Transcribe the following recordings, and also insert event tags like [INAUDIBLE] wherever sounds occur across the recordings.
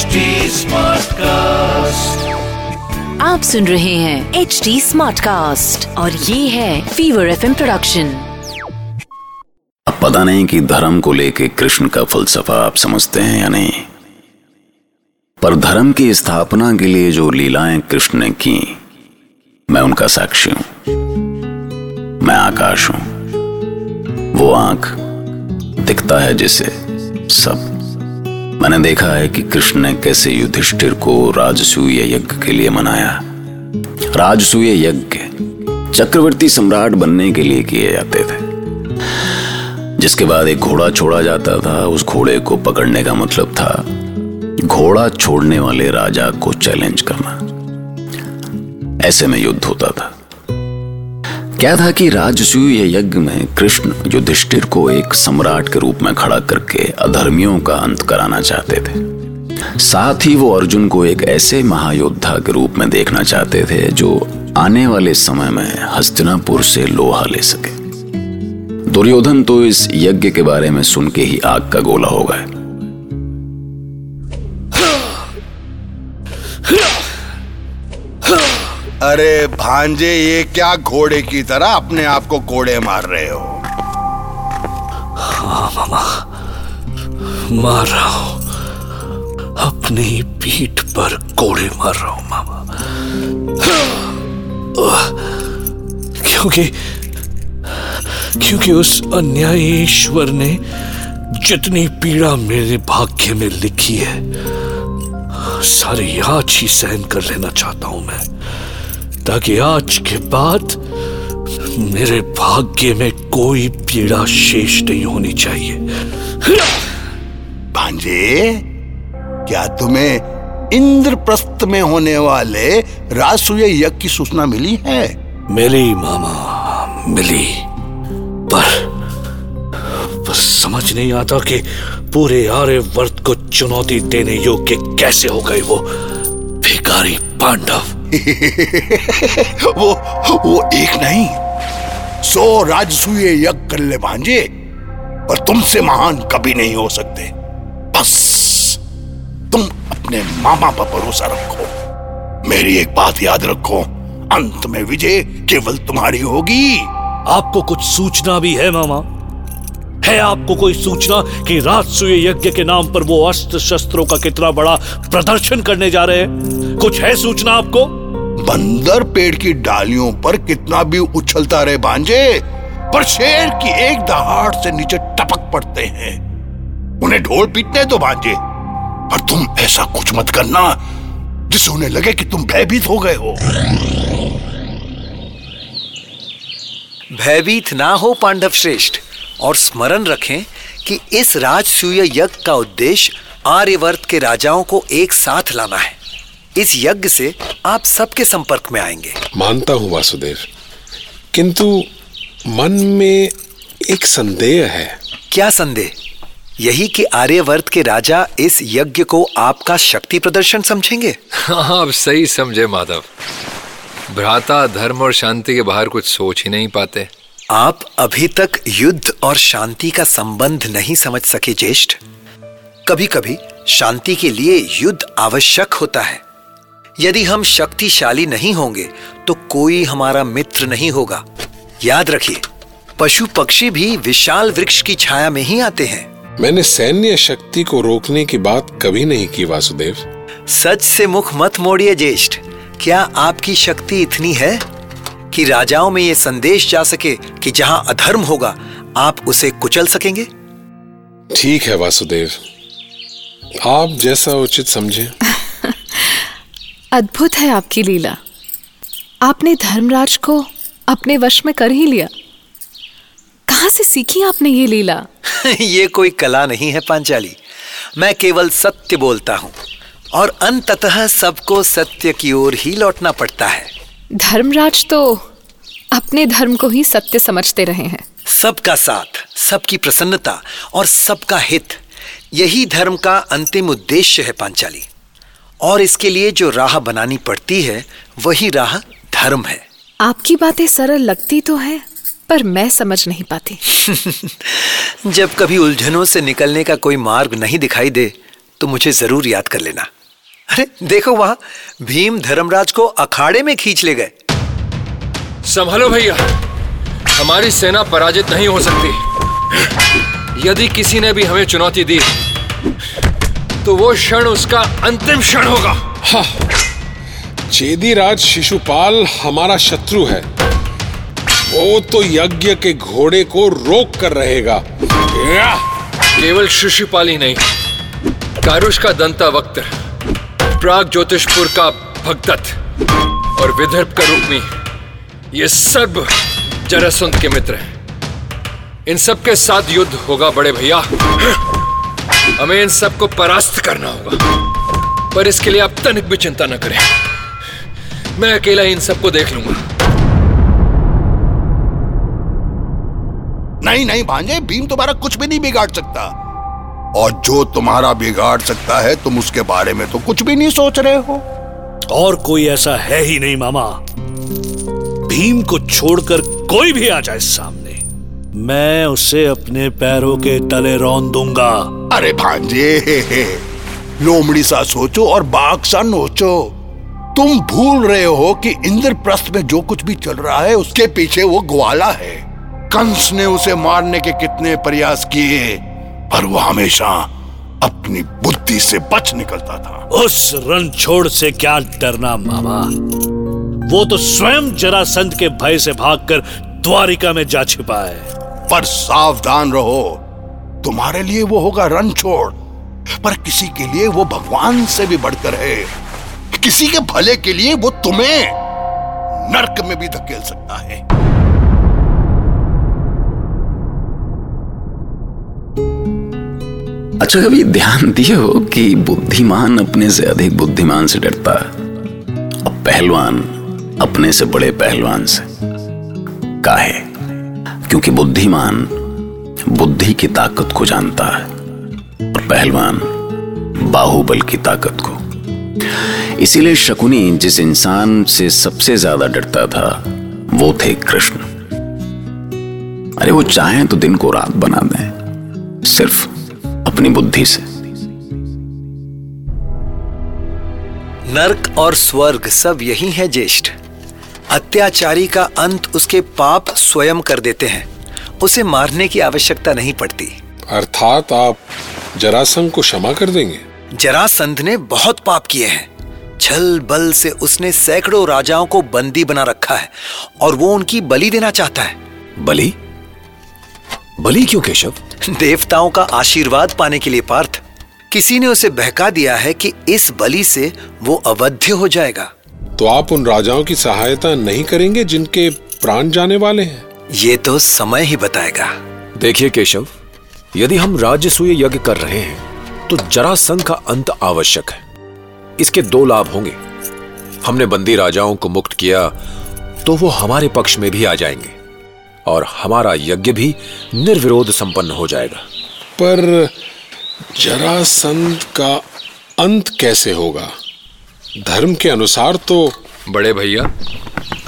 HD Smartcast. आप सुन रहे हैं एच डी स्मार्ट कास्ट और ये है फीवर एफ़ प्रोडक्शन अब पता नहीं कि धर्म को लेके कृष्ण का फलसफा आप समझते हैं या नहीं। पर धर्म की स्थापना के लिए जो लीलाएँ कृष्ण ने की मैं उनका साक्षी हूँ। मैं आकाश हूँ। वो आँख दिखता है जिसे सब मैंने देखा है कि कृष्ण ने कैसे युधिष्ठिर को राजसूय यज्ञ के लिए मनाया। राजसूय यज्ञ चक्रवर्ती सम्राट बनने के लिए किए जाते थे। जिसके बाद एक घोड़ा छोड़ा जाता था, उस घोड़े को पकड़ने का मतलब था घोड़ा छोड़ने वाले राजा को चैलेंज करना। ऐसे में युद्ध होता था। क्या था कि राजसूय यज्ञ में कृष्ण युधिष्ठिर को एक सम्राट के रूप में खड़ा करके अधर्मियों का अंत कराना चाहते थे, साथ ही वो अर्जुन को एक ऐसे महायोद्धा के रूप में देखना चाहते थे जो आने वाले समय में हस्तिनापुर से लोहा ले सके। दुर्योधन तो इस यज्ञ के बारे में सुन के ही आग का गोला हो गए। अरे भांजे, ये क्या घोड़े की तरह अपने आप को कोड़े मार रहे हो? हाँ मामा। मार रहा हूँ। अपनी पीठ पर कोड़े मार रहा हूँ, मामा। क्योंकि क्योंकि उस अन्यायी ईश्वर ने जितनी पीड़ा मेरे भाग्य में लिखी है, सारी आज ही सहन कर लेना चाहता हूँ मैं। ताकि आज के बाद मेरे भाग्य में कोई पीड़ा शेष नहीं होनी चाहिए। भांजे क्या तुम्हें इंद्रप्रस्थ में होने वाले राजसूय यज्ञ की सूचना मिली है? मिली मामा मिली। पर पर समझ नहीं आता कि पूरे आर्यवर्त को चुनौती देने योग्य कैसे हो गए वो भिखारी पांडव। [LAUGHS] वो वो एक नहीं, सौ राजसूय यज्ञ कर ले भांजे, पर तुमसे महान कभी नहीं हो सकते। बस, तुम अपने मामा पर भरोसा रखो। मेरी एक बात याद रखो, अंत में विजय केवल तुम्हारी होगी। आपको कुछ सूचना भी है, मामा? है आपको कोई सूचना कि राजसूय यज्ञ के नाम पर वो अस्त्र शस्त्रों का कितना बड़ा प्रदर्शन करने जा रहे हैं? कुछ है सूचना आपको? बंदर पेड़ की डालियों पर कितना भी उछलता रहे भांजे, पर शेर की एक दहाड़ से नीचे टपक पड़ते हैं। उन्हें ढोल पीटने दो भांजे और तुम ऐसा कुछ मत करना, जिससे उन्हें लगे कि तुम भयभीत हो गए हो। भयभीत ना हो पांडव श्रेष्ठ, और स्मरण रखें कि इस राजसूय यज्ञ का उद्देश्य आर्यवर्त के राजाओं को एक साथ लाना है। इस यज्ञ से आप सबके संपर्क में आएँगे। मानता हूँ वासुदेव किंतु मन में एक संदेह है। क्या संदेह? यही कि आर्यवर्त के राजा इस यज्ञ को आपका शक्ति प्रदर्शन समझेंगे? हाँ आप सही समझे माधव। भ्राता धर्म और शांति के बाहर कुछ सोच ही नहीं पाते। आप अभी तक युद्ध और शांति का संबंध नहीं समझ सके ज्येष्ठ। कभी कभी शांति के लिए युद्ध आवश्यक होता है। यदि हम शक्तिशाली नहीं होंगे तो कोई हमारा मित्र नहीं होगा। याद रखिए पशु पक्षी भी विशाल वृक्ष की छाया में ही आते हैं। मैंने सैन्य शक्ति को रोकने की बात कभी नहीं की वासुदेव। सच से मुख मत मोड़िए ज्येष्ठ क्या आपकी शक्ति इतनी है कि राजाओं में ये संदेश जा सके कि जहाँ अधर्म होगा आप उसे कुचल सकेंगे? ठीक है वासुदेव। आप जैसा उचित समझे। [LAUGHS] अद्भुत है आपकी लीला। आपने धर्मराज को अपने वश में कर ही लिया। कहाँ से सीखी आपने ये लीला? [LAUGHS] ये कोई कला नहीं है पांचाली। मैं केवल सत्य बोलता हूँ और अंततः सबको सत्य की ओर ही लौटना पड़ता है। धर्मराज तो अपने धर्म को ही सत्य समझते रहे हैं। सबका साथ सबकी प्रसन्नता और सबका हित यही धर्म का अंतिम उद्देश्य है पांचाली। और इसके लिए जो राह बनानी पड़ती है वही राह धर्म है। आपकी बातें सरल लगती तो है पर मैं समझ नहीं पाती। [LAUGHS] जब कभी उलझनों से निकलने का कोई मार्ग नहीं दिखाई दे तो मुझे ज़रूर याद कर लेना। अरे देखो वहाँ भीम धर्मराज को अखाड़े में खींच ले गए। संभालो भैया हमारी सेना पराजित नहीं हो सकती। यदि किसी ने भी हमें चुनौती दी तो वो क्षण उसका अंतिम क्षण होगा। हाँ। चेदीराज शिशुपाल हमारा शत्रु है। वो तो यज्ञ के घोड़े को रोक कर रहेगा। केवल शिशुपाल ही नहीं कारुष का दंता वक्त प्राग ज्योतिषपुर का भगदत्त और विदर्भ का रुक्मी ये सब जरासंध के मित्र हैं। इन सब के साथ युद्ध होगा बड़े भैया। हमें इन सबको परास्त करना होगा। पर इसके लिए आप तनिक भी चिंता न करें। मैं अकेला इन सबको देख लूँगा। नहीं नहीं भांजे भीम तुम्हारा कुछ भी नहीं बिगाड़ सकता। और जो तुम्हारा बिगाड़ सकता है तुम उसके बारे में तो कुछ भी नहीं सोच रहे हो। और कोई ऐसा है ही नहीं मामा। भीम को छोड़कर कोई भी आ जाए सामने। मैं उसे अपने पैरों के तले रौन दूँगा। अरे भांजे लोमड़ी सा सोचो और बाघ सा नोचो। तुम भूल रहे हो कि इंद्रप्रस्थ में जो कुछ भी चल रहा है उसके पीछे वो ग्वाला है। कंस ने उसे मारने के कितने प्रयास किए पर वो हमेशा अपनी बुद्धि से बच निकलता था। उस रणछोड़ से क्या डरना मामा? वो तो स्वयं जरासंध के भय से भागकर द्वारिका में जा छिपा है पर सावधान रहो। तुम्हारे लिए वो होगा रन छोड़ पर किसी के लिए वो भगवान से भी बढ़कर है। किसी के भले के लिए वो तुम्हें नरक में भी धकेल सकता है। अच्छा कभी ध्यान दिए हो कि बुद्धिमान अपने से अधिक बुद्धिमान से डरता है? और पहलवान अपने से बड़े पहलवान से। काहे क्योंकि बुद्धिमान बुद्धि की ताकत को जानता है और पहलवान बाहुबल की ताकत को। इसीलिए शकुनी जिस इंसान से सबसे ज़्यादा डरता था, वो थे कृष्ण। अरे वो चाहें तो दिन को रात बना दें, सिर्फ़ अपनी बुद्धि से। नरक और स्वर्ग सब यही है ज्येष्ठ। अत्याचारी का अंत उसके पाप स्वयं कर देते हैं। उसे मारने की आवश्यकता नहीं पड़ती। अर्थात आप जरासंध को क्षमा कर देंगे। जरासंध ने बहुत पाप किए हैं। छल बल से उसने सैकड़ों राजाओं को बंदी बना रखा है और वो उनकी बलि देना चाहता है। बलि? बलि क्यों केशव? देवताओं का आशीर्वाद पाने के लिए पार्थ। किसी ने उसे बहका दिया है कि इस बलि से वो अवध्य हो जाएगा। तो आप उन राजाओं की सहायता नहीं करेंगे जिनके प्राण जाने वाले हैं? ये तो समय ही बताएगा। देखिए केशव यदि हम राजसूय यज्ञ कर रहे हैं तो जरासंध का अंत आवश्यक है। इसके दो लाभ होंगे। हमने बंदी राजाओं को मुक्त किया तो वो हमारे पक्ष में भी आ जाएँगे और हमारा यज्ञ भी निर्विरोध संपन्न हो जाएगा। पर जरासंध का अंत कैसे होगा? धर्म के अनुसार तो बड़े भैया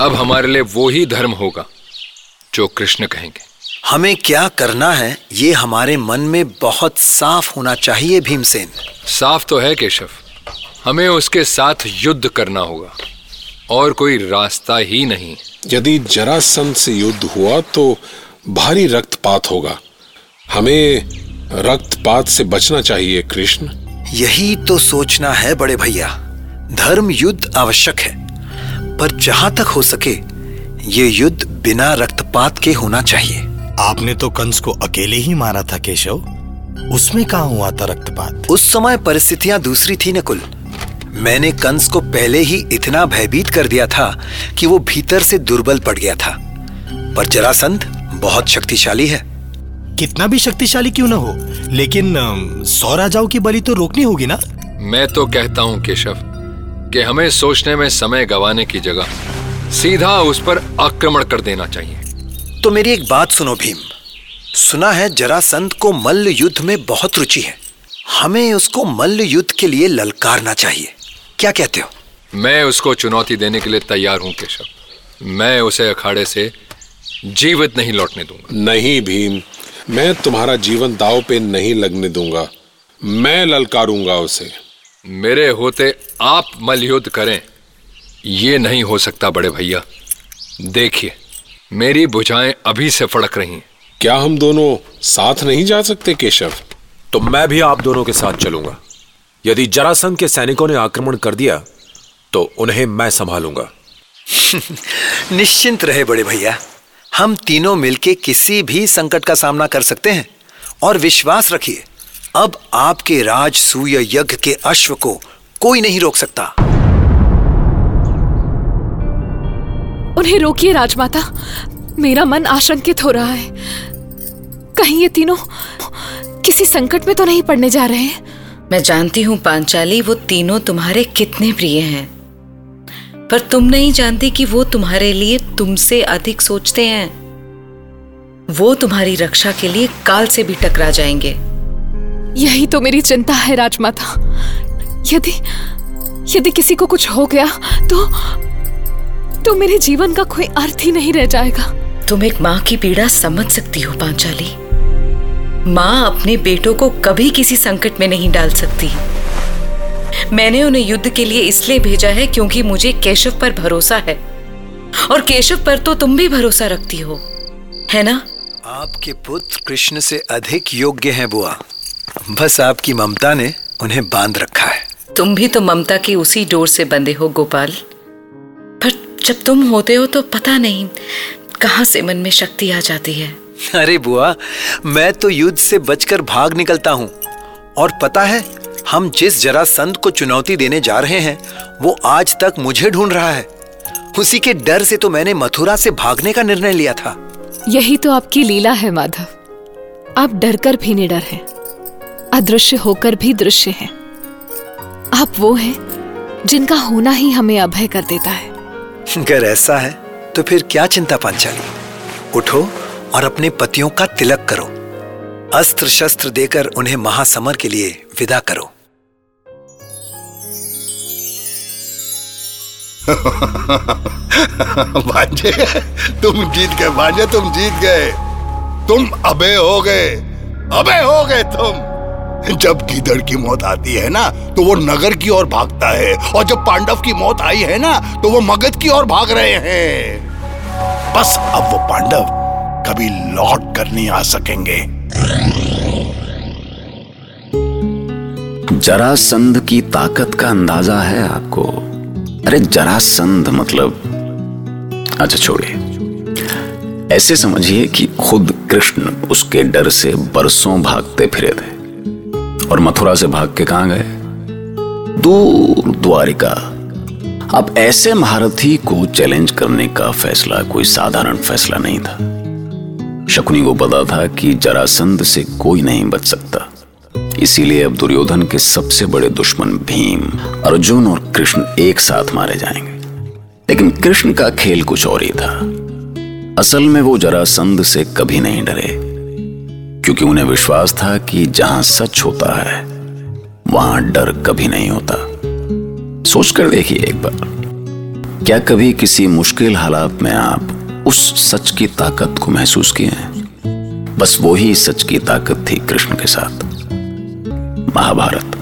अब हमारे लिए वो ही धर्म होगा जो कृष्ण कहेंगे। हमें क्या करना है ये हमारे मन में बहुत साफ़ होना चाहिए भीमसेन। साफ़ तो है केशव हमें उसके साथ युद्ध करना होगा और कोई रास्ता ही नहीं। यदि जरासंध से युद्ध हुआ तो भारी रक्तपात होगा। हमें रक्तपात से बचना चाहिए कृष्ण। यही तो सोचना है बड़े भैया। धर्म युद्ध आवश्यक है पर जहाँ तक हो सके ये युद्ध बिना रक्तपात के होना चाहिए। आपने तो कंस को अकेले ही मारा था केशव। उसमें कहा हुआ था रक्तपात? उस समय परिस्थितियाँ दूसरी थी नकुल। मैंने कंस को पहले ही इतना भयभीत कर दिया था कि वो भीतर से दुर्बल पड़ गया था। पर जरासंध बहुत शक्तिशाली है। कितना भी शक्तिशाली क्यों ना हो लेकिन सौ राजाओं की बलि तो रोकनी होगी ना? मैं तो कहता हूँ केशव कि हमें सोचने में समय गंवाने की जगह सीधा उस पर आक्रमण कर देना चाहिए। तो मेरी एक बात सुनो भीम। सुना है जरासंध को मल्ल युद्ध में बहुत रुचि है। हमें उसको मल्ल युद्ध के लिए ललकारना चाहिए। क्या कहते हो? मैं उसको चुनौती देने के लिए तैयार हूँ केशव। मैं उसे अखाड़े से जीवित नहीं लौटने दूँगा। नहीं भीम मैं तुम्हारा जीवन दाव पे नहीं लगने दूँगा। मैं ललकारूँगा उसे। मेरे होते आप मलयुद्ध करें। ये नहीं हो सकता बड़े भैया। देखिए मेरी भुजाएँ अभी से फड़क रही हैं। क्या हम दोनों साथ नहीं जा सकते केशव? तो मैं भी आप दोनों के साथ चलूँगा। यदि जरासंध के सैनिकों ने आक्रमण कर दिया तो उन्हें मैं संभालूँगा। [LAUGHS] निश्चिंत रहे बड़े भैया। हम तीनों मिलके किसी भी संकट का सामना कर सकते हैं और विश्वास रखिए। अब आपके राज सूय यज्ञ के अश्व को कोई नहीं रोक सकता। उन्हें रोकिए राजमाता। मेरा मन आशंकित हो रहा है। कहीं ये तीनों किसी संकट में तो नहीं पड़ने जा रहे हैं? मैं जानती हूँ पांचाली वो तीनों तुम्हारे कितने प्रिय हैं। पर तुम नहीं जानती कि वो तुम्हारे लिए तुमसे अधिक सोचते हैं। वो तुम्हारी रक्षा के लिए काल से भी टकरा जाएँगे। यही तो मेरी चिंता है राजमाता। यदि यदि किसी को कुछ हो गया तो तो मेरे जीवन का कोई अर्थ ही नहीं रह जाएगा। तुम एक माँ की पीड़ा समझ सकती हो पांचाली। माँ अपने बेटों को कभी किसी संकट में नहीं डाल सकती। मैंने उन्हें युद्ध के लिए इसलिए भेजा है क्योंकि मुझे केशव पर भरोसा है। और केशव पर तो तुम भी भरोसा रखती हो। है ना? आपके पुत्र कृष्ण से अधिक योग्य हैं बुआ। बस आपकी ममता ने उन्हें बाँध रखा है। तुम भी तो ममता की उसी डोर से बंधे हो गोपाल। पर जब तुम होते हो तो पता नहीं कहाँ से मन में शक्ति आ जाती है। अरे बुआ मैं तो युद्ध से बचकर भाग निकलता हूँ। और पता है हम जिस जरासंध को चुनौती देने जा रहे हैं वो आज तक मुझे ढूंढ रहा है। उसी के डर से तो मैंने मथुरा से भागने का निर्णय लिया था। यही तो आपकी लीला है माधव। आप डर कर भी निडर हैं। अदृश्य होकर भी दृश्य हैं। आप वो हैं जिनका होना ही हमें अभय कर देता है। अगर ऐसा है तो फिर क्या चिंता पांचाली? उठो और अपने पतियों का तिलक करो। अस्त्र शस्त्र देकर उन्हें महासमर के लिए विदा करो। [LAUGHS] भांजे तुम जीत गए भांजे तुम जीत गए। तुम अबे हो गए अबे हो गए तुम। जब गीदड़ की मौत आती है ना तो वो नगर की ओर भागता है। और जब पांडव की मौत आई है ना तो वो मगध की ओर भाग रहे हैं। बस अब वो पांडव कभी लौट कर नहीं आ सकेंगे। जरासंध की ताकत का अंदाज़ा है आपको? अरे जरासंध मतलब अच्छा छोड़िए। ऐसे समझिए कि खुद कृष्ण उसके डर से बरसों भागते फिरे थे। और मथुरा से भाग के कहा गए? दूर द्वारिका। अब ऐसे महारथी को चैलेंज करने का फैसला कोई साधारण फैसला नहीं था। शकुनी को पता था कि जरासंध से कोई नहीं बच सकता। इसीलिए अब दुर्योधन के सबसे बड़े दुश्मन भीम, अर्जुन और कृष्ण एक साथ मारे जाएँगे। लेकिन कृष्ण का खेल कुछ और ही था। असल में वो जरासंध से कभी नहीं डरे। क्योंकि उन्हें विश्वास था कि जहाँ सच होता है, वहाँ डर कभी नहीं होता। सोचकर देखिए एक बार, क्या कभी किसी मुश्किल हालात में आप उस सच की ताकत को महसूस किए हैं? बस वही सच की ताकत थी कृष्ण के साथ। महाभारत।